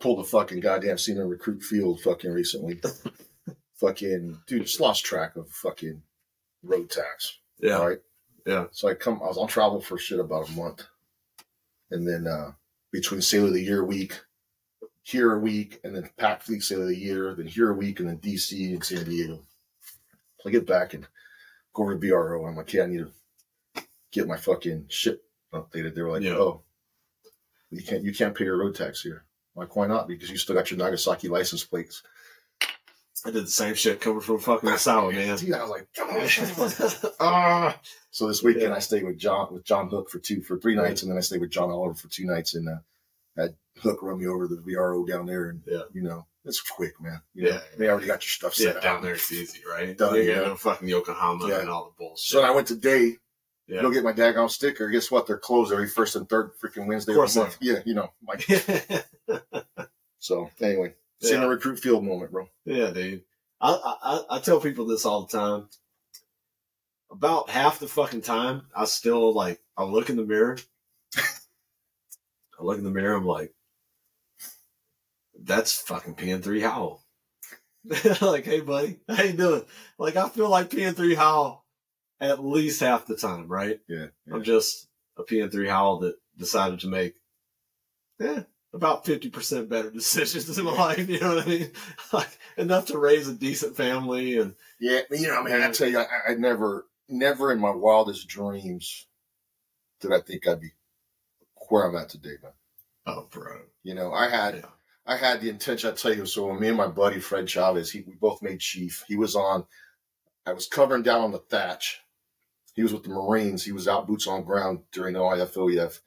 pulled a fucking goddamn scene senior recruit field fucking recently. fucking dude, just lost track of fucking road tax. Yeah. Right. Yeah. So I come, I was on travel for shit about a month, and then uh between Sailor of the Year week, here a week, and then Pac Fleet Sailor of the Year, then here a week, and then DC and San Diego. So I get back and go over to BRO. I'm like, yeah, I need to get my fucking shit updated. They were like, Yeah. oh, you can't you can't pay your road tax here. Like, why not? Because you still got your Nagasaki license plates. I did the same shit coming from fucking Assawa, man. Dude, I was like, come on. Ah. So this weekend Yeah. I stayed with John with John Hook for two for three nights, and then I stayed with John Oliver for two nights, and uh, had Hook run me over the VRO down there, and Yeah. you know it's quick, man. You know, Yeah. they already got your stuff Yeah, set down out. there it's easy, right? Done, you yeah. fucking Yokohama Yeah. and all the bullshit. So I went today yeah. go get my daggone sticker. Guess what? They're closed every first and third freaking Wednesday Of course of the month. Yeah, you know, like so. Anyway, Yeah. senior recruit field moment, bro. Yeah, dude. I, I I- I tell people this all the time. About half the fucking time, I still like I look in the mirror. I look in the mirror. I'm like, that's fucking PN3 Howell. like, hey buddy, how you doing? Like, I feel like PN3 Howell at least half the time, right? Yeah, yeah. I'm just a PN3 Howell that decided to make, eh, about 50% better decisions in my life. You know what I mean? Like enough to raise a decent family and Yeah, you know, man, I tell you, I, I never, never in my wildest dreams did I think I'd be where I'm at today, man. oh, bro. You know, I had, Yeah. I had the intention. I tell you, so when me and my buddy Fred Chavez, he we both made chief. He was on. I was covering down on the thatch. He was with the Marines. He was out boots on ground during the OIF OEF,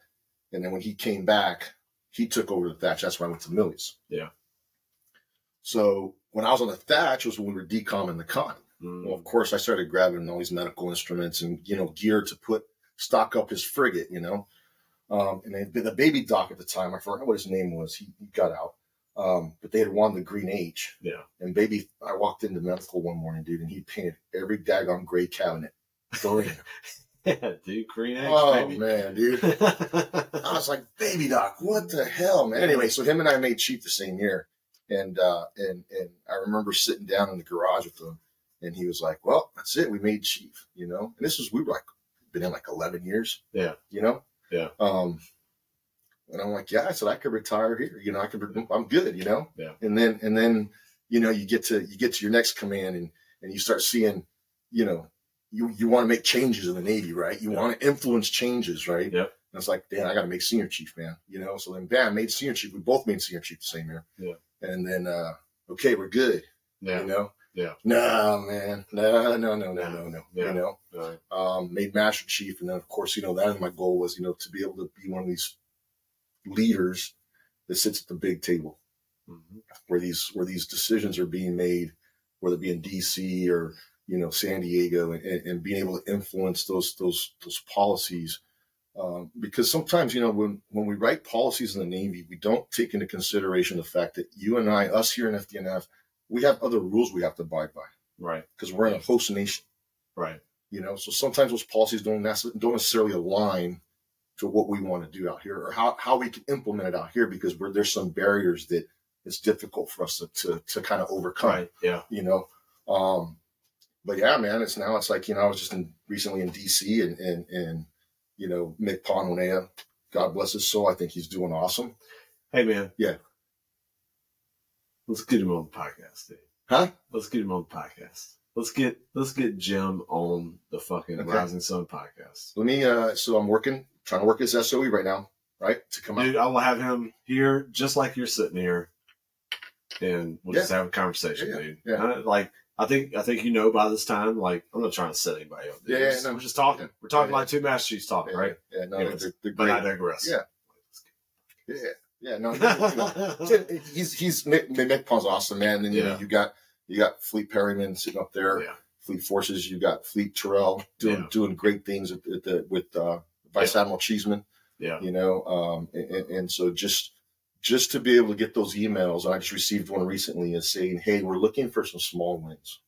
and then when he came back, he took over the thatch. That's when I went to Milius. Yeah. So when I was on the thatch was when we were decomming the con. Mm, Well, of course, I started grabbing all these medical instruments and you know gear to put stock up his frigate. You know, um, and then the baby doc at the time, I forgot what his name was. He, he got out, um, but they had won the Green H. Yeah. And baby, I walked into medical one morning, dude, and he painted every daggone gray cabinet. Green. yeah, dude, green eggs, oh baby. man, dude. I was like, baby doc, what the hell, man? Anyway, so him and I made chief the same year. And uh and and I remember sitting down in the garage with him and he was like, Well, that's it, we made chief, you know? And this was we were like been in like eleven years. Yeah. You know? Yeah. Um and I'm like, Yeah, I said I could retire here, you know, I could I'm good, you know? Yeah. And then and then, you know, you get to you get to your next command and and you start seeing, you know, you you want to make changes in the Navy, right? You Yeah. want to influence changes, right? Yep. And it's like, damn, I got to make senior chief, man. You know, so then bam, made senior chief. We both made senior chief the same year. Yeah. And then, uh, okay, we're good. yeah. You know? Yeah. No, man. No, no, no, no, no, no. Yeah. You know, Right. um, made master chief. And then, of course, you know, that my goal was, you know, to be able to be one of these leaders that sits at the big table Mhm. where these, where these decisions are being made, whether it be in DC or, you know, San Diego and, and, being able to influence those, those, those policies um, because sometimes, you know, when, when we write policies in the Navy, we don't take into consideration the fact that you and I, us here in FDNF, we have other rules we have to abide by Right. because we're in a host nation, Right. you know. So sometimes those policies don't necess- don't necessarily align to what we want to do out here or how, how we can implement it out here because we're, there's some barriers that it's difficult for us to, to, to kind of overcome Right. Yeah. you know. Um, but yeah, man, it's now it's like you know I was just in recently in DC and and and you know MCPON Honea, God bless his soul, I think he's doing awesome. Hey, man. Yeah. Let's get him on the podcast, dude. Huh? Let's get him on the podcast. Let's get let's get Jim on the fucking Okay. Rising Sun podcast. Let me. Uh, so I'm working, trying to work his SOE right now, right to come Dude, out. I will have him here just like you're sitting here, and we'll just have a conversation, Yeah, dude. yeah. Like I think I think you know by this time. Like I'm not trying to set anybody up. Yeah, just, no. we're just talking. We're talking Yeah, like two master chiefs talking, Yeah, right? Yeah, no, Anyways, they're, they're But I digress. Yeah. Yeah, yeah, no, no, no, he's he's Mick, MCPON's awesome, man. And you know you got you got Fleet Perryman sitting up there. yeah. Fleet Forces. You got Fleet Terrell doing doing great things at, at the, with uh, Vice Admiral Cheeseman. Yeah. You know, um, and, and- and so just just to be able to get those emails, I just received one recently, is saying, "Hey, we're looking for some small wins.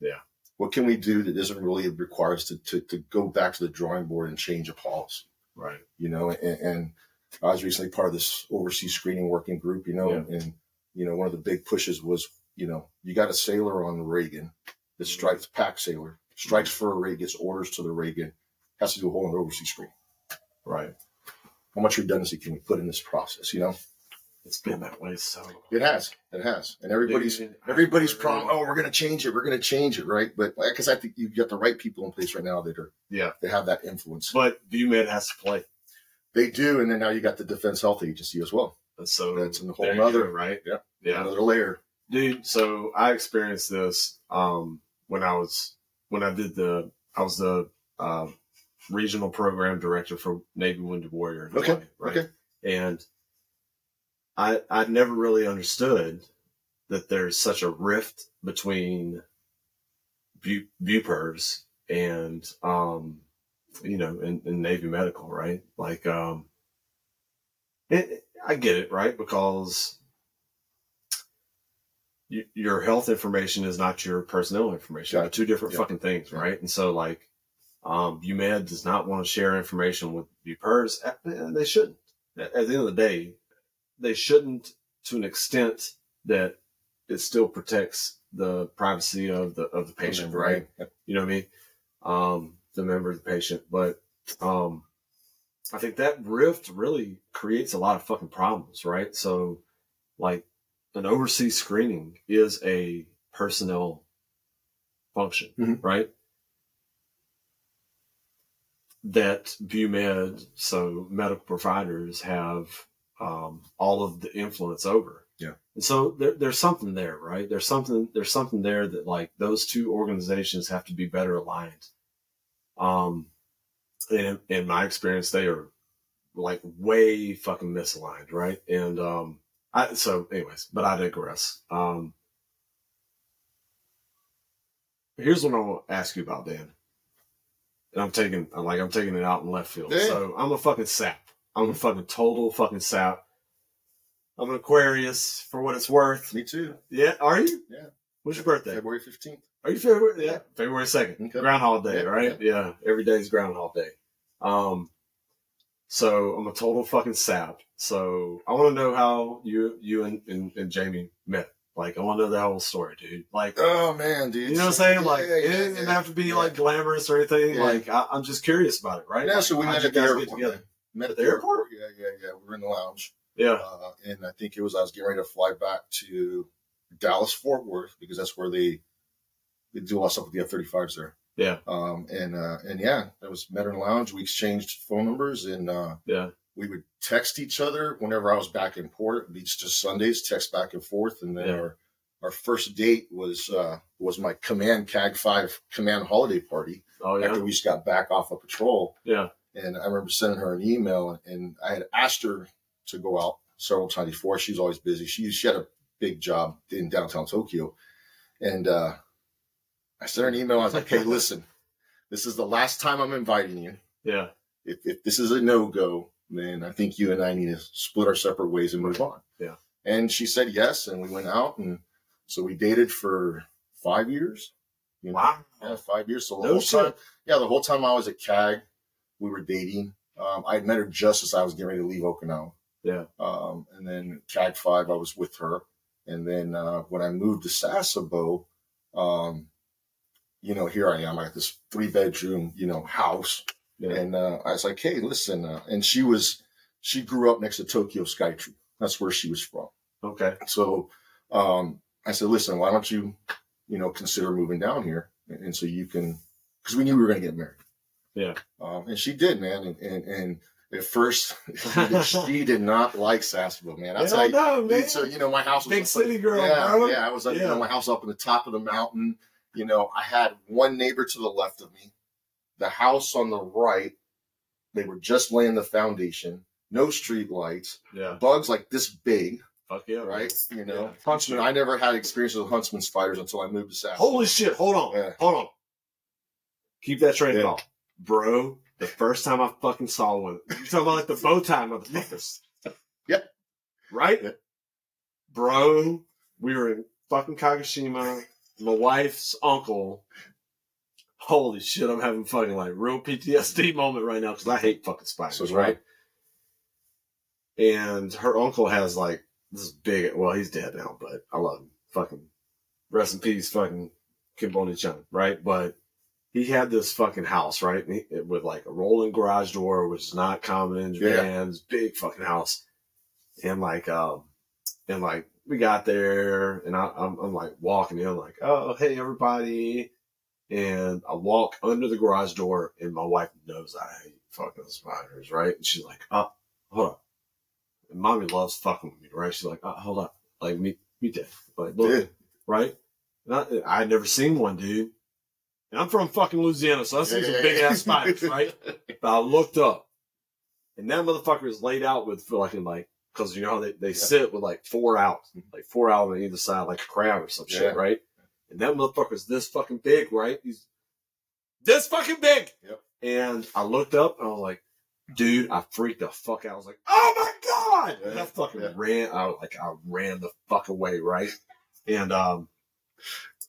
Yeah. What can we do that doesn't really require us to, to, to go back to the drawing board and change a policy? Right. You know, and, and I was recently part of this overseas screening working group, you know, Yeah. and you know one of the big pushes was you know you got a sailor on Reagan that mm-hmm. strikes pack sailor strikes mm-hmm. for a rig, gets orders to the Reagan, has to do a whole other overseas screening. Right. How much redundancy can we put in this process? You know, It's been that way so. it has, it has, and everybody's Dude, everybody's I- prom. Oh, we're gonna change it. We're gonna change it, right? But like I think you've got the right people in place right now that are Yeah, they have that influence. but BUMED has to play, They do, and then now you got the Defense Health Agency as well. so That's a whole there you nother- go, right. yeah. yeah. Another layer. dude so i experienced this um when i was when i did the i was the uh, regional program director for navy wounded warrior in Okay, Hawaii, right okay. and i i never really understood that there's such a rift between view BUPERS and um you know in, in navy medical right like um it, i get it right because y- your health information is not your personnel information. They're two different Yeah. fucking things, right? And so, like, um, BUMED does not want to share information with BUPERS. and They shouldn't. At the end of the day, they shouldn't to an extent that it still protects the privacy of the of the patient, right? You know what I mean? Um, the member of the patient, but um, I think that rift really creates a lot of fucking problems, right? So, like, an overseas screening is a personnel function, Mhm. right? That BUMED, so medical providers have um, all of the influence over. Yeah. And so there, there's something there, right? There's something there's something there that like those two organizations have to be better aligned. Um, in in my experience, they are like way fucking misaligned, right? And um, I so anyways, but I digress. Um, here's what I want to ask you about, Dan. And I'm taking I'm like I'm taking it out in left field. So I'm a fucking sap. I'm a fucking total fucking sap. I'm an Aquarius for what it's worth. Me too. Yeah, are you? Yeah. When's your birthday? February 15th. Are you February? Yeah, February second. Okay. Groundhog Day, Yeah, right? Yeah. every day's Groundhog Day. Um, so I'm a total fucking sap. So I want to know how you, you and, and, and Jamie met. Like, I want to know the whole story, dude. Like, Oh man, dude. you know what I'm saying? Like, yeah, it didn't yeah. have to be Yeah. like glamorous or anything. Yeah. Like, I, I'm just curious about it, right? Yeah, Like, so we met at the airport. Met At the airport? Yeah, yeah, yeah. We were in the lounge, Yeah. uh, and I think it was I was getting ready to fly back to Dallas Fort Worth because that's where they they do a lot of stuff with the F-35s there. Yeah. Um, and uh, and yeah, that was met in the lounge. We exchanged phone numbers, and uh, Yeah. we would text each other whenever I was back in port. It'd be just Sundays, text back and forth, and then Yeah. our our first date was uh, was my command CAG five command holiday party Oh, yeah. after we just got back off of patrol. Yeah. And I remember sending her an email, and I had asked her to go out several times before. She's always busy. She she had a big job in downtown Tokyo, and uh, I sent her an email. I was like, "Hey, listen, this is the last time I'm inviting you. Yeah. If, if this is a no go, then I think you and I need to split our separate ways and move on." Yeah. And she said yes, and we went out, and so we dated for five years. You know? Wow. Yeah, five years. So the No whole shit. time, yeah, the whole time I was at CAG, we were dating. Um, I had met her just as I was getting ready to leave Okinawa. Yeah. Um, and then CAG five, I was with her. And then uh, when I moved to Sasebo, um, you know, here I am. I got this three bedroom, you know, house. Yeah. And uh, I was like, hey, listen. Uh, and she was, she grew up next to Tokyo Skytree. That's where she was from. Okay. So um, I said, listen, why don't you, you know, consider moving down here? And, and so you can, because we knew we were going to get married. Yeah. Um, and she did, man. And, and, and at first, she did not like Sasebo, man. That's like, no, man. so, you know, my house was Big up- city girl, yeah, bro. Yeah, I was like, you know, my house up in the top of the mountain. You know, I had one neighbor to the left of me. The house on the right, they were just laying the foundation. No street lights. Yeah. Bugs like this big, Fuck yeah. right? You know, Yeah. Huntsman. I never had experience with huntsman spiders until I moved to South. Holy shit! Hold on, Yeah. hold on. Keep that train Yeah. thought, bro. The first time I fucking saw one, you talking about like the bow tie motherfuckers? Yep. Right, Yep. bro. We were in fucking Kagoshima. My wife's uncle. Holy shit! I'm having fucking like real PTSD moment right now because I hate fucking spiders. So right? and her uncle has like this big. Well, he's dead now, but I love him. Fucking rest in peace, fucking Kim Boni Chung, right? But he had this fucking house, right? He- With like a rolling garage door, which is not common in Yeah. Japan. This big fucking house. And like, um, and like, we got there and I, I'm, I'm like walking in, like, oh, hey, everybody. And I walk under the garage door and my wife knows I hate fucking spiders, right? And she's like, oh, hold up. And mommy loves fucking with me, right? She's like, oh, hold up. Like, meet, meet that. Like, look, Yeah. right? And I, I had never seen one, dude. And I'm from fucking Louisiana, so I see some big ass spiders, right? But I looked up, and that motherfucker is laid out with fucking like, because you know they, they sit with like four out, like four out on either side, like a crab or some Yeah. shit, right? And that motherfucker's this fucking big, right? He's this fucking big. Yep. And I looked up and I was like, dude, I freaked the fuck out. I was like, oh my god! And I fucking yeah. ran. I like, I ran the fuck away, right? And um,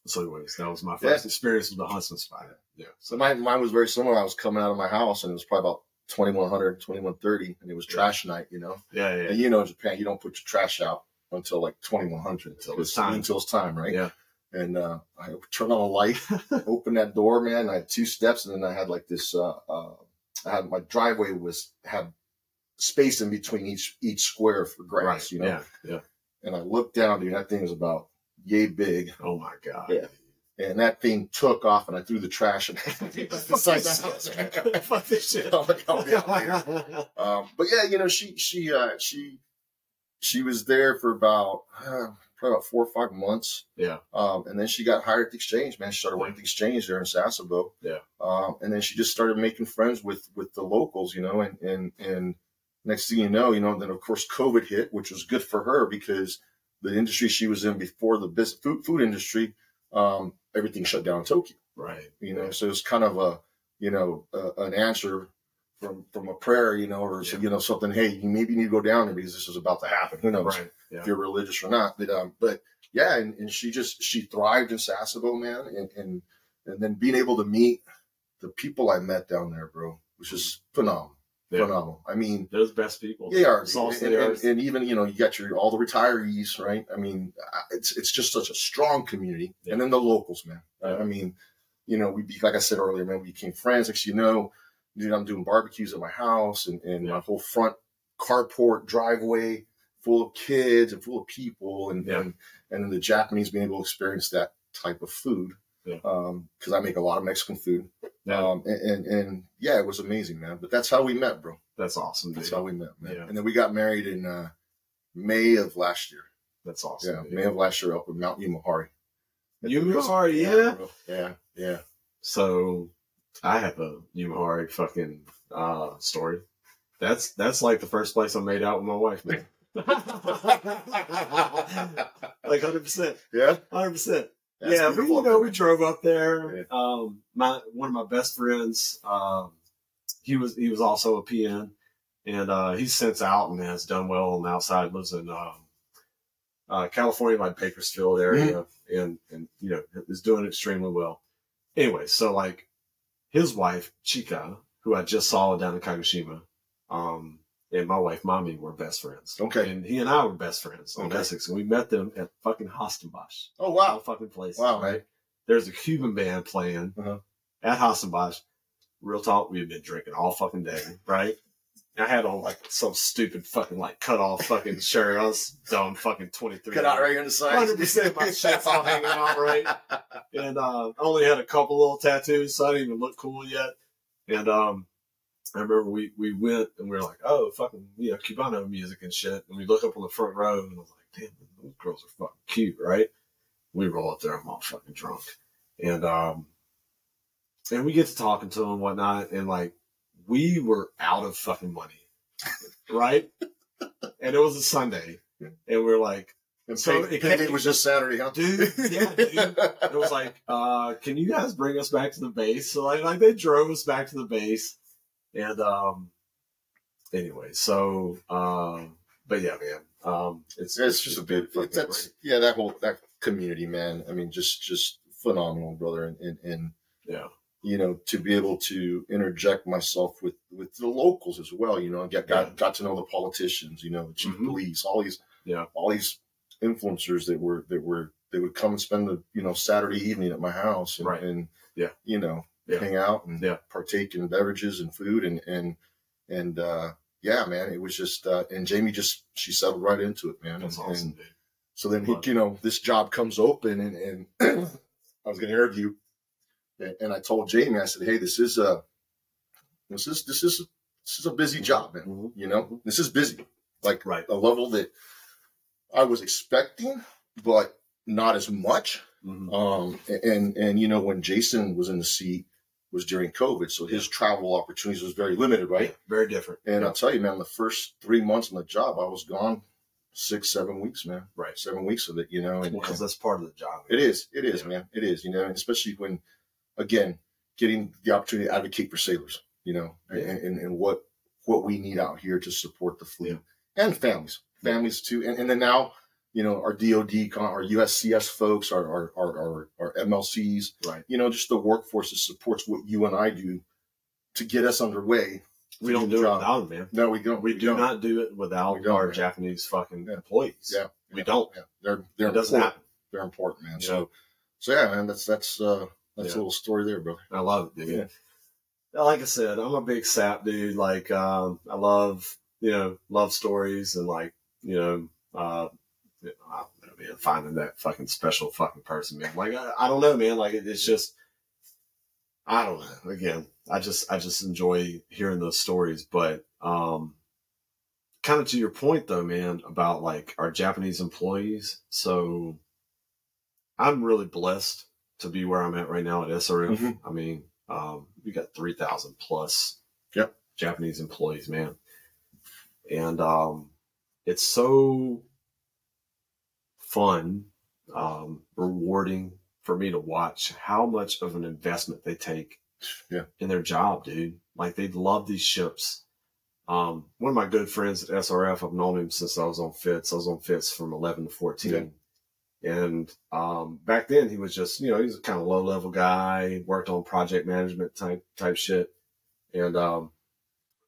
so anyways, that was my first Yeah. experience with the huntsman spider. Yeah. So mine, mine was very similar. I was coming out of my house and it was probably about 2100, 2130, and it was trash night, you know. Yeah, yeah, And you know, in Japan, you don't put your trash out until like 2100. Until it's time. Until it's time, right? Yeah. And uh, I turned on a light, opened that door, man. I had two steps, and then I had like this. Uh, uh, I had my driveway was had space in between each each square for grass, right. you know. Yeah, yeah. And I looked down, dude. That thing was about yay big, Oh my god. Yeah. and that thing took off, and I threw the trash in the side of the. Fuck this shit. I'm like, oh, yeah. Um, but yeah, you know, she she uh, she she was there for about uh, probably about four or five months. Yeah. Um, and then she got hired at the exchange. Man, she started working at the exchange there in Sasebo. Yeah. Um, and then she just started making friends with with the locals, you know, and and and next thing you know, you know, then of course COVID hit, which was good for her because the industry she was in before the business, food food industry, um, everything shut down in Tokyo right. you know so it's kind of a you know uh, an answer from from a prayer you know or Yeah. you know something hey you maybe need to go down there because this is about to happen who knows Right. Yeah. if you're religious or not but um but yeah and, and she just she thrived in Sasebo man and and and then being able to meet the people I met down there bro was just phenomenal Yeah. phenomenal I mean They're the best people. they are, and, they are. and, and even you know you got your all the retirees, right? I mean, it's it's just such a strong community, Yeah. and then the locals, man. I- Yeah. I mean, you know, we be like I said earlier, man, we became friends. Like you know, dude, I'm doing barbecues at my house, and, and Yeah. my whole front carport driveway full of kids and full of people, and and and then the Japanese being able to experience that type of food. Yeah. Because I make a lot of Mexican food, Yeah. um, and, and and yeah, it was amazing, man. But that's how we met, bro. That's awesome, That's dude. how we met, man. Yeah. And then we got married in uh, May of last year. That's awesome. Yeah, dude. May of last year up in Mount Yumihari. Yumihari, yeah. yeah, yeah. So I have a Yumihari fucking uh, story. That's that's like the first place I made out with my wife, man. like hundred percent, yeah. hundred percent. That's Yeah, but you know, we drove up there. Yeah. Um, my one of my best friends, um, he was he was also a PN, and uh, he's since out and has done well on the outside. Lives in um, uh, California, like Bakersfield area, and and you know is doing extremely well. Anyway, so like his wife Chika, who I just saw down in Kagoshima, um, and my wife Mommy were best friends. Okay. and he and I were best friends on Okay. Essex, and we met them at fucking Huis Ten Bosch Oh wow. fucking place. Wow, right? There's a Cuban band playing Uh-huh. at Huis Ten Bosch. Real talk, we had been drinking all fucking day, right? I had on like some stupid fucking like cut off fucking shirt. I was dumb fucking 23. Cut out right on the side. 100% my shit's all hanging out, right? And uh, I only had a couple little tattoos, so I didn't even look cool yet. And um, I remember we, we went and we were like, oh, fucking, you know, Cubano music and shit. And we look up on the front row and I was like, damn, those girls are fucking cute, right? We roll up there, I'm all fucking drunk. And, um, and we get to talking to them and whatnot. And like, we were out of fucking money, right? and it was a Sunday. And we're like, And So so it it, came- was just Saturday, huh? Dude, yeah, dude. it was like, uh, can you guys bring us back to the base? So like, like they drove us back to the base, and um, anyway, so um, but yeah, man, um, it's it's just a bit. fucking That's great. yeah, that whole that community, man. I mean, just just phenomenal, brother. And and, and yeah, you know, to be able to interject myself with with the locals as well. You know, get got Yeah. got to know the politicians. You know, the chief Mhm. police, all these Yeah. all these influencers that were that were they would come and spend the you know Saturday evening at my house and, Right. and Yeah. you know Yeah. hang out and Yeah. partake in beverages and food and and and uh yeah man it was just uh and Jamie just she settled right into it man That's and, awesome, and so then he you know this job comes open and and I was gonna interview and, and I told Jamie I said hey this is a this is this is this is a busy job man Mhm. you know this is busy like Right. a level that I was expecting, but not as much. Mhm. Um, and and you know when Jason was in the seat was during COVID, so his travel opportunities was very limited, right? Yeah, very different. And Yeah. I'll tell you, man, the first three months on the job, I was gone six, seven weeks, man. Right. seven weeks of it, you know. And, because that's part of the job. it is, it is, Yeah. man, it is, you know, and especially when, again, getting the opportunity to advocate for sailors, you know, Yeah. and, and, and what what we need out here to support the fleet and families, families too, and, and then now, you know, our DoD, con- our USCS folks, our our, our our our MLCs, Right. you know, just the workforce that supports what you and I do to get us underway. We don't do it without them, man. No, we don't. We do not do it without our. Japanese fucking employees. Yeah, We don't. They're they're important. They're important, man. So so yeah, man, that's that's uh that's a little story there, brother. I love it, dude. Yeah. Like I said, I'm a big sap dude. Like, um, I love, you know, love stories and like, you know, uh, you know, I don't know, man, finding that fucking special fucking person, man. Like, I, I don't know, man. Like, it, it's just, I don't know. Again, I just, I just enjoy hearing those stories. But, um, kind of to your point though, man, about like our Japanese employees. So I'm really blessed to be where I'm at right now at SRF. Mhm. I mean, um, we got 3,000 plus Yep. Japanese employees, man. And um, it's so fun, um, rewarding for me to watch how much of an investment they take Yeah. in their job, dude. Like they love these ships. Um, one of my good friends at SRF, I've known him since I was on Fitz. I was on Fitz from 11 to 14. And um, back then, he was just, you know, he's a kind of low level guy, worked on project management type type shit. And um,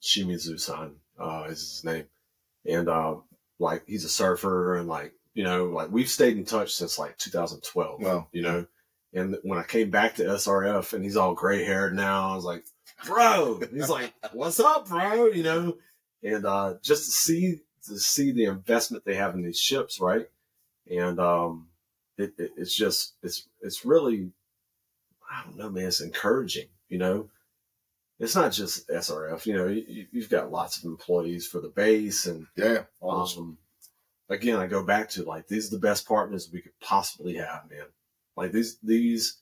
Shimizu-san uh, is his name. And uh, like, he's a surfer and like, you know, like we've stayed in touch since like 2012 Wow. you know. And when I came back to SRF and he's all gray haired now, I was like, bro, he's like, what's up, bro? You know, and uh, just to see to see the investment they have in these ships, right? And um, it, it, it's just it's it's really I don't know, man. It's encouraging, you know. It's not just SRF, you know. You, you've got lots of employees for the base, and Yeah. Awesome. um, again, I go back to like these are the best partners we could possibly have, man. Like these these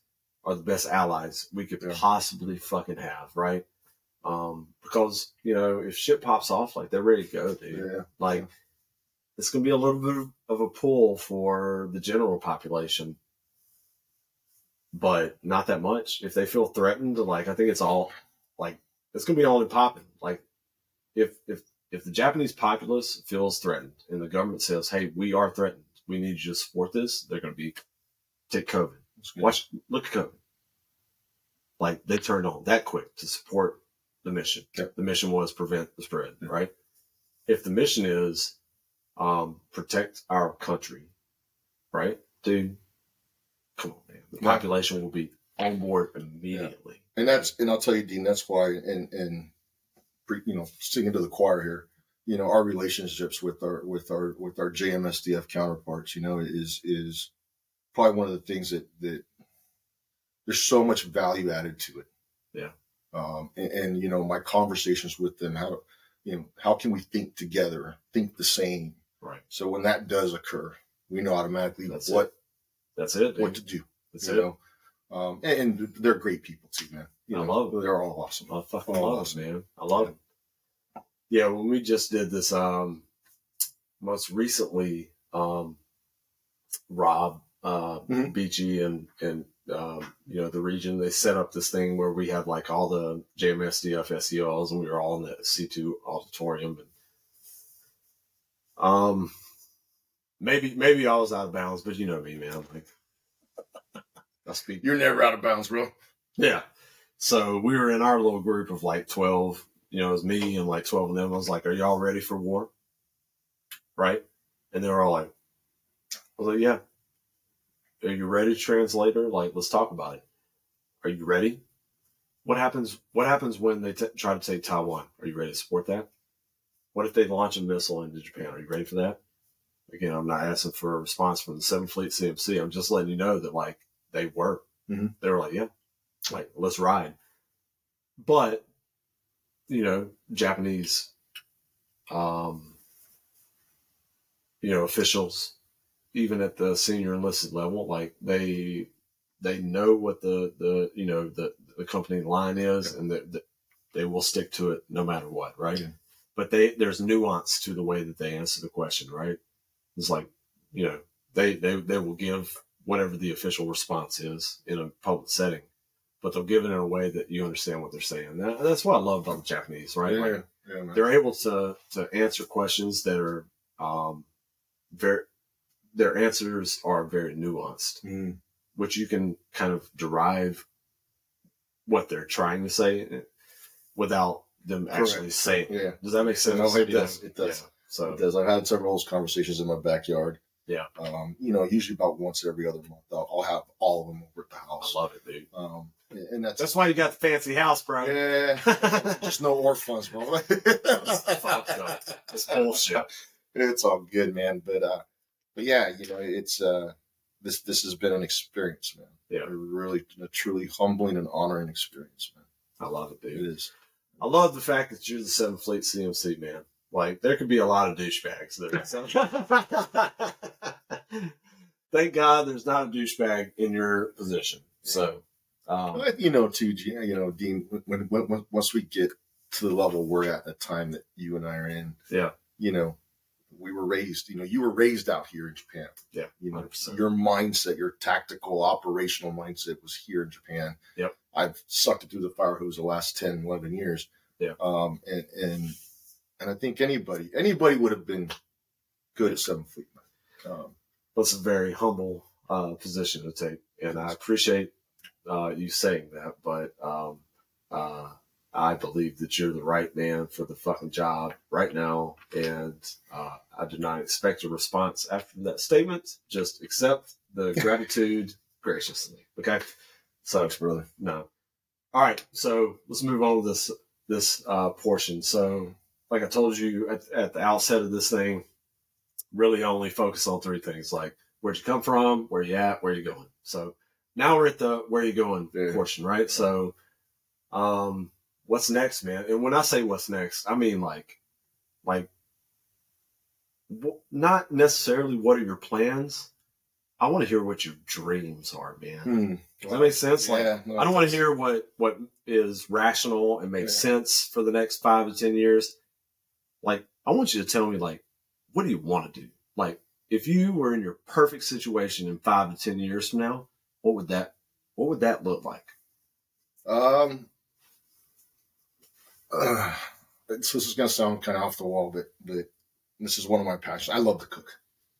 are the best allies we could Yeah. possibly fucking have, right? Um, because you know if shit pops off, like they're ready to go, dude. yeah. Like Yeah. it's gonna be a little bit of a pull for the general population, but not that much. If they feel threatened, like I think it's all like it's gonna be all in popping. Like if if if the Japanese populace feels threatened and the government says, "Hey, we are threatened. We need you to support this," they're gonna be take COVID. Watch, look at COVID. Like they turned on that quick to support the mission. Yep. The mission was prevent the spread, Yeah. right? If the mission is um, protect our country, right, dude? Come on, man. The population will be on board immediately. And that's and I'll tell you, Dean, that's why and and you know, singing to the choir here, you know, our relationships with our with our with our JMSDF counterparts, you know, is is probably one of the things that that there's so much value added to it. Yeah. Um, and, and you know, my conversations with them, how you know, how can we think together, think the same? Right. So when that does occur, we know automatically That's what That's it. what Dude. to do. That's you it. know, um, and, and they're great people too, man. You I know, love 'em. They're all awesome. I fucking Oh, love awesome. it, man. I love them. Yeah, when we just did this, um, most recently, um, Rob, uh, Mhm. Beachy and, and, um, you know, the region, they set up this thing where we had like all the JMSDF SELs and we were all in the C2 auditorium. And, um, maybe, maybe I was out of bounds, but you know me, man. Like, I speak You're never out of bounds, bro. yeah. So we were in our little group of like 12, you know, it was me and like 12 of them. I was like, Are y'all ready for war? Right? And they were all like, I was like, Yeah. Are you ready, translator? Like, let's talk about it. Are you ready? What happens? What happens when they t- try to take Taiwan? Are you ready to support that? What if they launch a missile into Japan? Are you ready for that? Again, I'm not asking for a response from the Seventh Fleet CMC. I'm just letting you know that like they were. Mhm. They were like, yeah, like let's ride. But you know, Japanese, um, you know, officials, even at the senior enlisted level, like they they know what the the you know the the company line is, and that that they will stick to it no matter what, right? Yeah. But they there's nuance to the way that they answer the question, right? It's like you know they they they will give whatever the official response is in a public setting, but they'll give it in a way that you understand what they're saying. That, that's what I love about the Japanese, right? Yeah, Like, yeah, they're able to to answer questions that are um, very their answers are very nuanced, Mm, which you can kind of derive what they're trying to say without them actually Correct. saying. it. yeah. Does that make sense? No, it Yeah. does. It does. Yeah. So It does. I've had several of those conversations in my backyard. Yeah. Um, you know, usually about once every other month. I'll, I'll have all of them over at the I house. love it, dude. Um, and that's, That's why you got the fancy house, bro. yeah, just no orphans, bro. It's bullshit. It's all good, man. But uh, but yeah, you know, it's uh, this this has been an experience, man. Yeah. A really, a truly humbling and honoring experience, man. I love it, dude. It is. I love the fact that you're the Seventh Fleet CMC, man. Like, there could be a lot of douchebags there. Thank God there's not a douchebag in your position. So, um, But, you know, too, you know, Dean. When, when, when once we get to the level we're at, the time that you and I are in, Yeah. you know, we were raised. You know, you were raised out here in Japan. Yeah, you know, 100%. your mindset, your tactical, operational mindset was here in Japan. Yep. I've sucked it through the fire hose the last 10, 11 years. Yeah. Um, and and and I think anybody anybody would have been good at Seven Fleet. Um, that's a very humble uh, position to take, and I appreciate uh, you saying that. But um, uh, I believe that you're the right man for the fucking job right now, and uh, I do not expect a response after that statement. Just accept the gratitude graciously. Okay, thanks, brother. no. All right, so let's move on to this this uh, portion. So, like I told you at, at the outset of this thing, really only focus on three things: like where'd you come from, where you at, where you going. So now we're at the where you going Yeah. portion, right? So, um, what's next, man? And when I say what's next, I mean like, like, w- not necessarily what are your plans. I want to hear what your dreams are, man. Hmm. Does that make sense? Like, Yeah, no, I don't want to hear what what is rational and makes sense for the next five to ten years. Like, I want you to tell me, like, what do you want to do? Like, if you were in your perfect situation in five to ten years from now, what would that what would that look like? Um, uh, this is going to sound kind of off the wall, but, but this is one of my passions. I love to cook.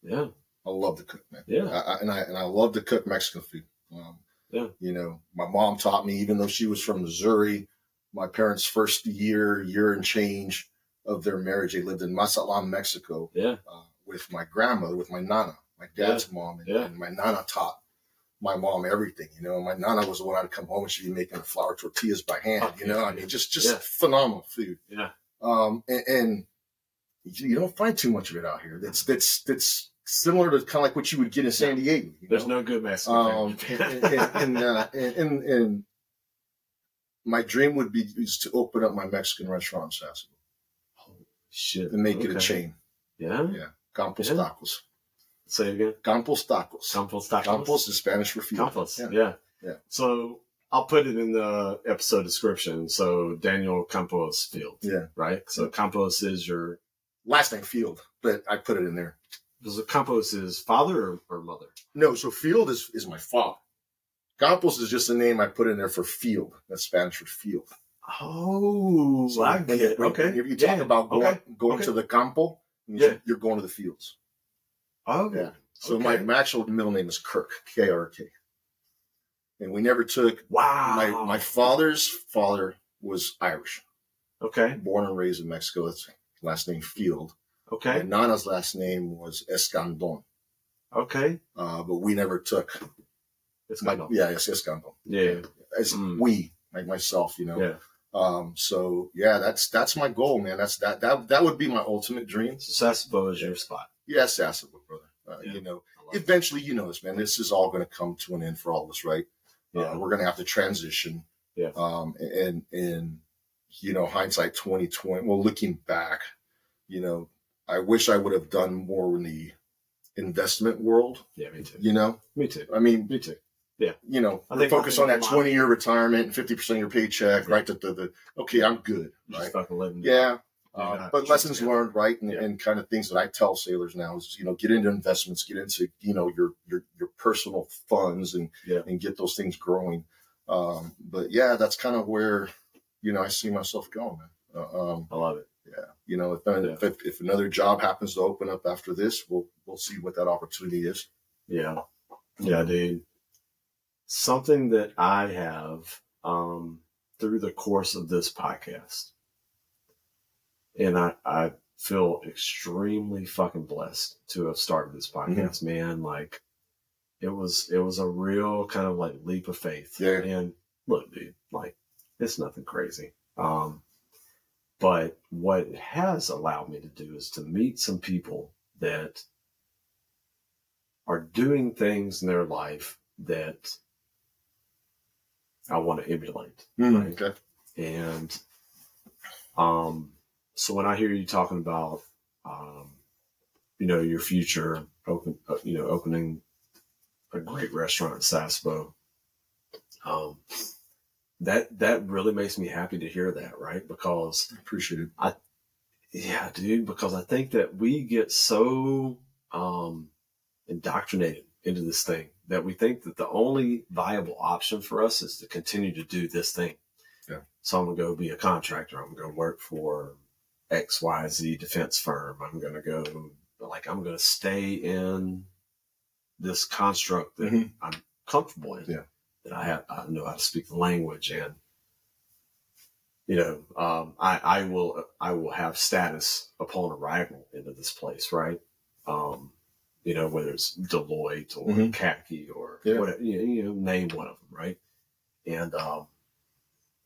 Yeah, I love to cook, man. Yeah. I, I, and I and I love to cook Mexican food. Um, Yeah. You know, my mom taught me, even though she was from Missouri. My parents' first year, year and change of their marriage, they lived in Mazatlan, Mexico, yeah, uh, with my grandmother, with my nana, my dad's mom, and, Yeah. and my nana taught my mom everything. You know, my nana was the one I'd come home and she'd be making the flour tortillas by hand. Oh, you know, yeah. I mean, just just Yeah. phenomenal food. yeah, Um, and, and you don't find too much of it out here. That's that's that's similar to kind of like what you would get in San Diego. There's know? no good Mexican um, and, and, and, uh, and, and, my dream would be is to open up my Mexican restaurant in Sasebo Shit, and make it a chain. Yeah, Yeah. Campos Yeah. Tacos. Say it again. Campos Tacos. Campos tacos. Campos is Spanish for field. Campos. Yeah. Yeah. Yeah. So I'll put it in the episode description. So Daniel Campos Field. Yeah. Right. So Campos is your Last name Field, but I put it in there. was it Campos is father or, or mother? No, so Field is, is my father. Campos is just a name I put in there for field. That's Spanish for field. Oh, So I get it. Okay. when you talk Yeah. about going, Okay. going Okay. to the campo, Yeah. you're going to the fields. Oh, Yeah. So Okay. my, my actual middle name is Kirk, K R K. and we never took Wow. my my father's father was Irish, okay. born and raised in Mexico. That's last name Field, Okay. and Nana's last name was Escandon. Okay. Uh, but we never took It's my yeah, it's Escandon. yeah. As Mm. we like myself, you know. Yeah. Um, so yeah, that's that's my goal, man. That's that that that would be my ultimate dream. Sasebo is your spot. Yes, Sasebo, brother. Uh, Yeah. You know, eventually, you know this, man. This is all going to come to an end for all of us, right? Yeah. Uh, we're going to have to transition. Yeah. Um, and and you know, hindsight twenty twenty. Well, looking back, you know, I wish I would have done more in the investment world. Yeah, me too. You know, Me too. I mean, Me too. Yeah. You know, I think- focus I on that twenty year retirement and fifty percent of your paycheck, Yeah. right? The, the, the okay, I'm good, right? Yeah. Yeah, Uh, but lessons yeah. learned, right, and, Yeah. and kind of things that I tell sailors now is, you know, get into investments, get into, you know, your your your personal funds, and Yeah. and get those things growing. Um, but yeah, that's kind of where, you know, I see myself going. Man. Uh, um, I love it. yeah, you know, if, if if another job happens to open up after this, we'll we'll see what that opportunity is. Yeah. Yeah, dude. Something that I have um, through the course of this podcast, and I, I feel extremely fucking blessed to have started this podcast, man. Like it was it was a real kind of like leap of faith. Yeah. And look, dude, like it's nothing crazy. Um but what it has allowed me to do is to meet some people that are doing things in their life that I want to emulate. Right. Okay. And um, so when I hear you talking about, um, you know, your future open, uh, you know, opening a great restaurant in Sasbo, um, that that really makes me happy to hear that, right? Because I Appreciate it. yeah, dude, because I think that we get so um, indoctrinated into this thing that we think that the only viable option for us is to continue to do this thing. Yeah. So I'm gonna go be a contractor. I'm gonna work for X Y Z defense firm. I'm gonna go like I'm gonna stay in this construct that Mhm. I'm comfortable in. Yeah. That I have I know how to speak the language and you know, um, I, I will I will have status upon arrival into this place, right? Um, you know, whether it's Deloitte or Mhm. khaki or Yeah. whatever, you know, name one of them, right? And um,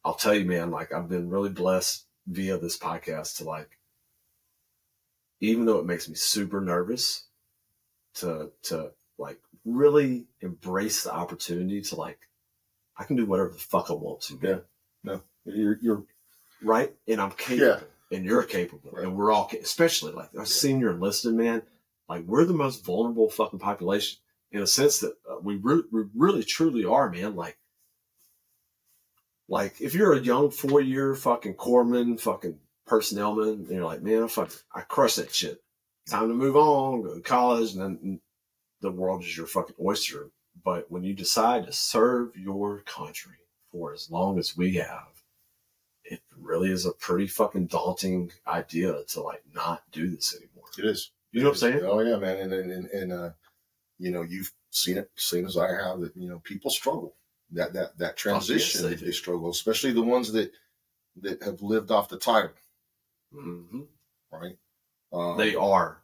I'll tell you, man, like I've been really blessed via this podcast to like, even though it makes me super nervous, to to like really embrace the opportunity to like, I can do whatever the fuck I want to, man No, You're you're right? And I'm capable, Yeah. and you're capable, Right. and we're all, especially like our senior enlisted man, like we're the most vulnerable fucking population in a sense that uh, we, re- we really truly are, man. Like, like if you're a young four year fucking corpsman, fucking personnelman, and you're like, man, I fuck, I crush that shit. Time to move on, go to college, and then the world is your fucking oyster. But when you decide to serve your country for as long as we have, it really is a pretty fucking daunting idea to like not do this anymore. it is. You know what I'm saying? Oh yeah, man, and and, and, uh, you know, you've seen it, same as I have. That you know, people struggle. That that that transition, they they, struggle, especially the ones that that have lived off the title, hmm right? Um, They are.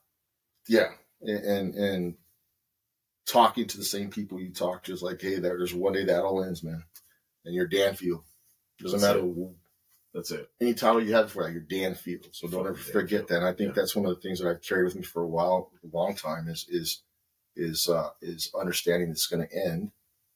yeah, and, and and talking to the same people you talk to is like, hey, there's one day that all ends, man, and you're Dan Field. Doesn't That's matter it. That's it. any title you have for that, you're Dan Field. So don't ever forget Dan Field. that. And I think Yeah. that's one of the things that I've carried with me for a while, a long time is is is uh, is understanding it's going to end,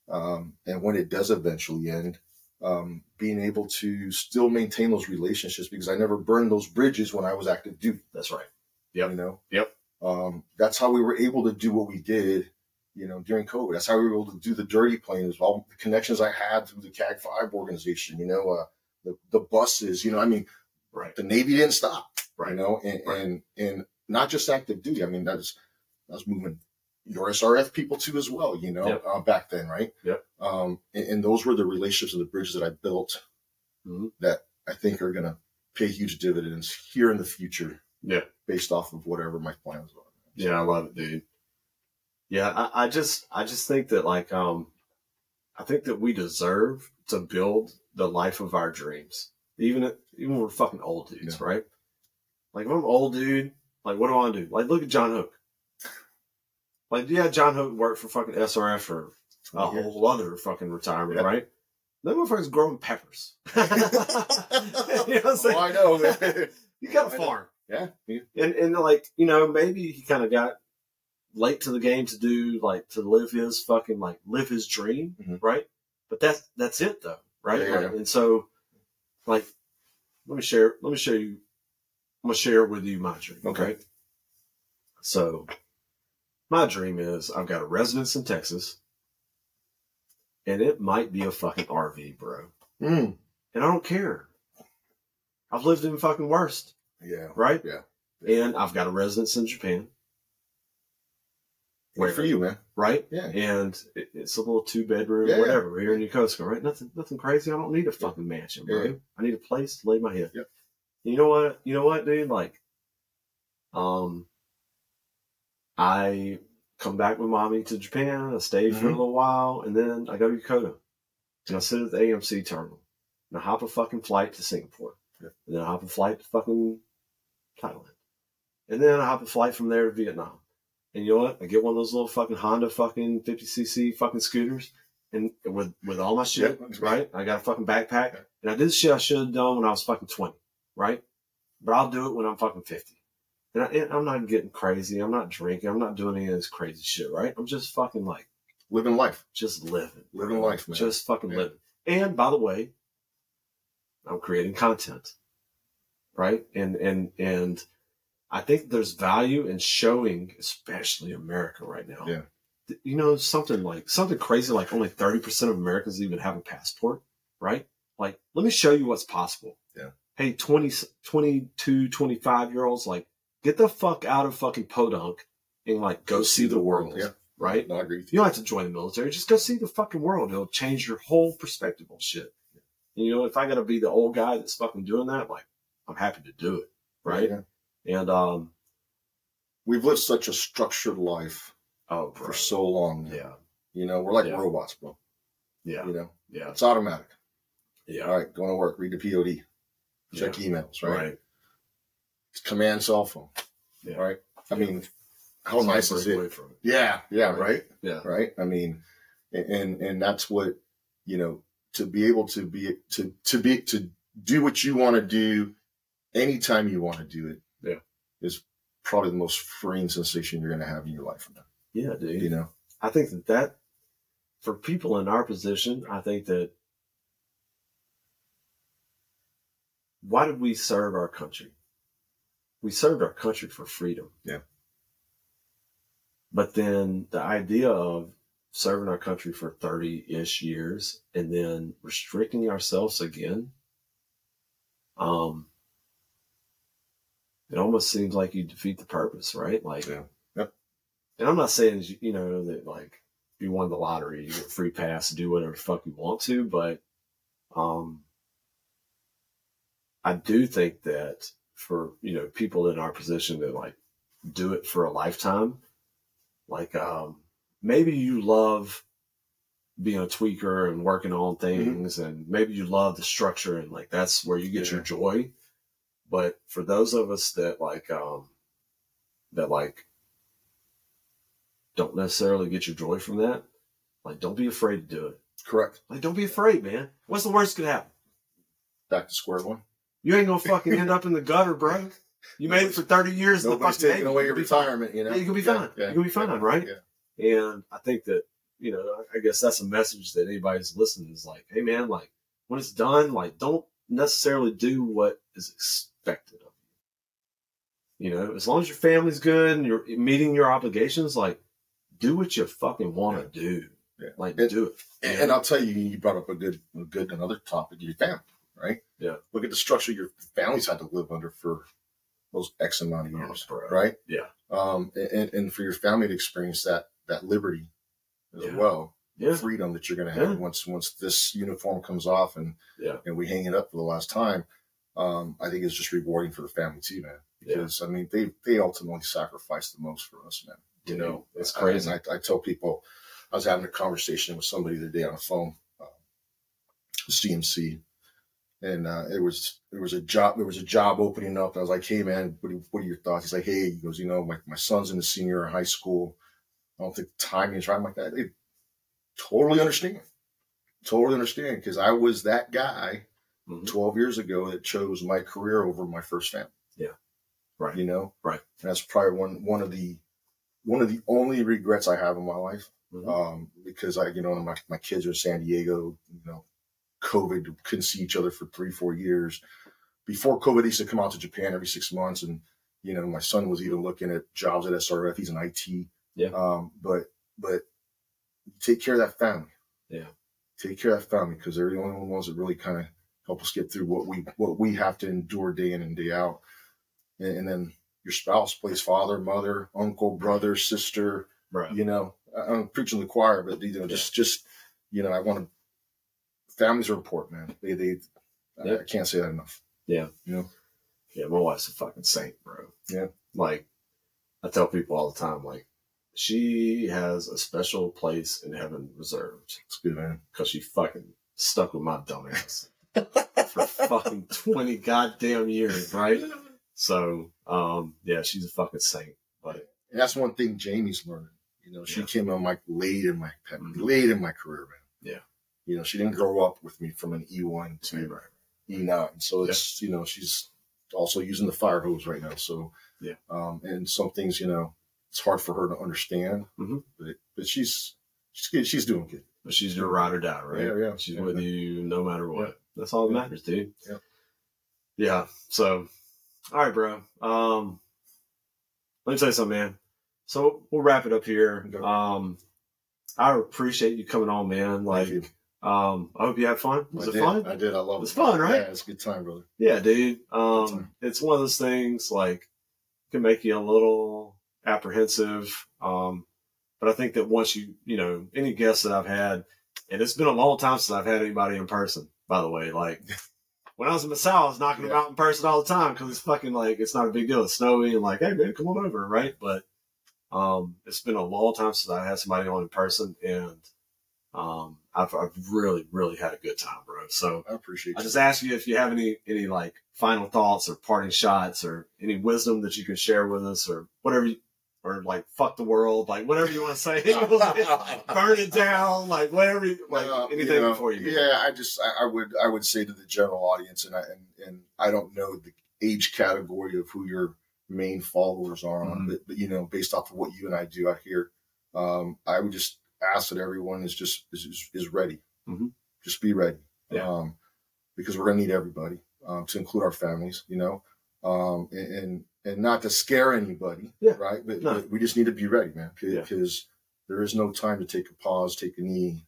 um, and when it does eventually end, um, being able to still maintain those relationships because I never burned those bridges when I was active duty. That's right. Yep. You know. Yep. Um, that's how we were able to do what we did. You know, during COVID, that's how we were able to do the dirty planes, all the connections I had through the CAG Five organization. You know, uh, the the buses. You know, I mean, Right. the Navy didn't stop, Right. you know, and, Right. and, and not just active duty. I mean, that was, that was moving your SRF people too as well, you know, Yep. uh, back then. Right. Yep. Um, and, and those were the relationships and the bridges that I built Mhm. that I think are going to pay huge dividends here in the future Yeah. based off of whatever my plans are. Yeah, I love it, dude. Yeah, I, I just I just think that like um I think that we deserve to build the life of our dreams, even if, even when we're fucking old dudes, right? Like if I'm an old dude, like what do I want to do? Like look at John Hook. Like yeah, John Hook worked for fucking SRF for a whole other fucking retirement, Yeah. right? That motherfucker's growing peppers. you know what I'm saying? Oh, I know. You got a farm. yeah. And and like, you know, maybe he kind of got late to the game to do like to live his fucking like live his dream, Mhm. right? But that's that's it though, right? Yeah, Like, and so like let me share let me show you I'm gonna share with you my dream. Okay. Right? So my dream is I've got a residence in Texas and it might be a fucking RV, bro. Mm. And I don't care. I've lived in fucking worst Yeah. right? Yeah. And I've got a residence in Japan, Wait for you, man. right? Yeah. And it, it's a little two bedroom, Yeah, yeah. whatever. We're here in Yokosuka, right? Nothing, nothing crazy. I don't need a fucking mansion, bro. Yeah. I need a place to lay my head. Yep. You know what? You know what, dude? Like, um, I come back with mommy to Japan. I stay for a Mhm. little while, and then I go to Yokota, and I sit at the AMC terminal, and I hop a fucking flight to Singapore, Yep. and then I hop a flight to fucking Thailand, and then I hop a flight from there to Vietnam. And you know what? I get one of those little fucking Honda fucking 50cc fucking scooters, and with with all my shit, Yep. right? I got a fucking backpack, Okay. and I did shit I should have done when I was fucking 20, right? But I'll do it when I'm fucking 50. And, I, and I'm not getting crazy. I'm not drinking. I'm not doing any of this crazy shit, right? I'm just fucking like, Living life. just living. Living life, man. Just fucking Yeah. living. And by the way, I'm creating content, right? And and and I think there's value in showing, especially America right now. Yeah. You know, something like something crazy like only 30% of Americans even have a passport, right? Like, let me show you what's possible. Yeah. Hey, 20, 22, 25 year olds, like, get the fuck out of fucking podunk and like go see the world. Yeah. Right? No, I agree You you. don't have to join the military. Just go see the fucking world. It'll change your whole perspective on shit. And you know, if I gotta be the old guy that's fucking doing that, like, I'm happy to do it. Right? Yeah. And um We've lived such a structured life oh bro. for so long. Yeah. You know, we're like Yeah. robots, bro. Yeah. You know, Yeah. it's automatic. Yeah. All right, going to work, read the POD, check emails, right? Right. Command cell phone, Yeah. right? I mean, how It's nice is it? from. Yeah, yeah, Right. right, Yeah. right. I mean, and and that's what you know to be able to be to to be to do what you want to do anytime you want to do it. Yeah. is probably the most freeing sensation you're going to have in your life. Yeah, dude. You know, I think that that for people in our position, I think that why did we serve our country? We served our country for freedom. Yeah. But then the idea of serving our country for 30 ish years and then restricting ourselves again, um, it almost seems like you defeat the purpose, right? Like, Yeah. Yep. and I'm not saying, you know, that like you won the lottery, you get a free pass to do whatever the fuck you want to, but, um, I do think that for, you know, people in our position that like do it for a lifetime, like, um, maybe you love being a tweaker and working on things and maybe you love the structure and like that's where you get Yeah. your joy. But for those of us that like, um, that like don't necessarily get your joy from that, like don't be afraid to do it. correct. Like don't be afraid, man. What's the worst that could happen? Back to square one. You ain't gonna fucking end up in the gutter, bro. You made it for 30 years Nobody's fucking taking Navy. away your retirement. You know, Yeah, you can be fine. You can be fine, right? Yeah. And I think that, you know, I guess that's a message that anybody's listening is like, hey man, like when it's done, like don't necessarily do what is expected of you. You know, as long as your family's good and you're meeting your obligations, like do what you fucking want to do. Yeah. Like It- do it. And, and I'll tell you, you brought up a good, a good another topic. Your family, right? Yeah. Look at the structure your family's had to live under for those X amount of Oh, years, bro. right? Yeah. Um, and, and for your family to experience that that liberty as Yeah. well, Yeah. freedom that you're going to have Yeah. once once this uniform comes off and Yeah. and we hang it up for the last time. Um, I think it's just rewarding for the family too, man. Yeah. Because I mean, they they ultimately sacrifice the most for us, man. You know, it's I- crazy. and I, I tell people, I was having a conversation with somebody the other day on the phone, uh, CMC, and uh, it was there was a job there was a job opening up. I was like, hey man, what are, what are your thoughts? He's like, hey, he goes, you know, my, my son's in the senior in high school. I don't think timing is right. I'm like that. Hey, totally understand. Totally understand because I was that guy Mhm. 12 years ago that chose my career over my first family. Yeah. Right. You know? Right. And that's probably one one of the one of the only regrets I have in my life. Mhm. Um, because I, you know, my, my kids are in San Diego, you know, COVID couldn't see each other for three, four years. Before COVID, used to come out to Japan every six months and you know, my son was even looking at jobs at SRF. He's in IT. Yeah. Um, but but take care of that family. Yeah. Take care of that family because they're the only ones that really kind of help us get through what we what we have to endure day in and day out. And, and then your spouse plays father, mother, uncle, brother, sister. Right. You know, I'm preaching the choir, but you know, just just you know, I want to. Families are important, man. They they. I- can't say that enough. Yeah. You know. Yeah, my wife's a fucking saint, bro. Yeah. Like, I tell people all the time, like, she has a special place in heaven reserved It's good, man. because she fucking stuck with my dumb ass for fucking 20 goddamn years, right? So, um, yeah, she's a fucking saint. But, And that's one thing Jamie's learning. You know, she Yeah. came on like late in my Mhm. late in my career, man. Yeah. You know, she didn't grow up with me from an E one to right. E nine. So it's you know, she's also using the fire hose right now. So Yeah. Um, and some things, you know, it's hard for her to understand. Mhm. But but she's she's good. She's doing good. But she's your ride or die, right? Yeah, yeah. She's Yeah. with you no matter what. That's all that matters, dude. Yeah. Yeah. So, all right, bro. Um, let me tell you something, man. So we'll wrap it up here. Okay. Um, I appreciate you coming on, man. Like, um, I hope you had fun. Was I it did. fun? I did. I love It It's fun, right? Yeah, it's a good time, brother. Yeah, dude. Um, it's one of those things like can make you a little apprehensive. Um, but I think that once you, you know, any guests that I've had, and it's been a long time since I've had anybody in person, by the way, like when I was in Misawa, I was knocking them Yeah. out in person all the time because it's fucking like, it's not a big deal. It's snowy and like, hey man, come on over. Right. But, um, it's been a long time since I had somebody on in person and, um, I've, I've really, really had a good time, bro. So, I appreciate I you. just ask you if you have any any like final thoughts or parting shots or any wisdom that you can share with us or whatever you, or like fuck the world, like whatever you want to say, burn it down, like whatever, you, like Uh, anything you know, before you. go. Yeah, I just I, I would I would say to the general audience, and I and, and I don't know the age category of who your main followers are on, Mhm. but, but you know, based off of what you and I do out here, um, I would just ask that everyone is just is is, ready. Mhm. Just be ready, Yeah. um, because we're gonna need everybody, um, to include our families, you know, um, and. and and not to scare anybody, Yeah. right? But, No. but we just need to be ready, man, Yeah. because there is no time to take a pause, take a knee,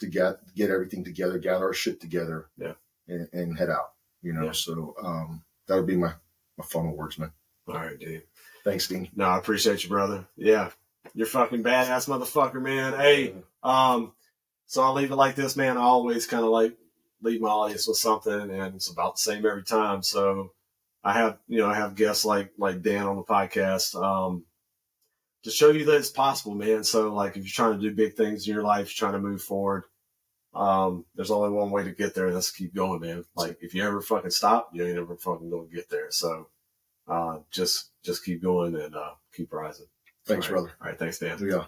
to get get everything together, gather our shit together, Yeah. and, and head out. You know, Yeah. so um, that would be my my final words, man. All right, dude. Thanks, Dean. No, I appreciate you, brother. Yeah, you're fucking badass, motherfucker, man. Hey, Um, so I'll leave it like this, man. I always kind of like leave my audience with something, and it's about the same every time. So I have, you know, I have guests like like Dan on the podcast um, to show you that it's possible, man. So like, if you're trying to do big things in your life, you're trying to move forward. Um, there's only one way to get there, and that's keep going, man. Like, if you ever fucking stop, you ain't ever fucking gonna get there. So, uh, just just keep going and uh, keep rising. Thanks, All right. brother. All right, thanks, Dan. Yeah.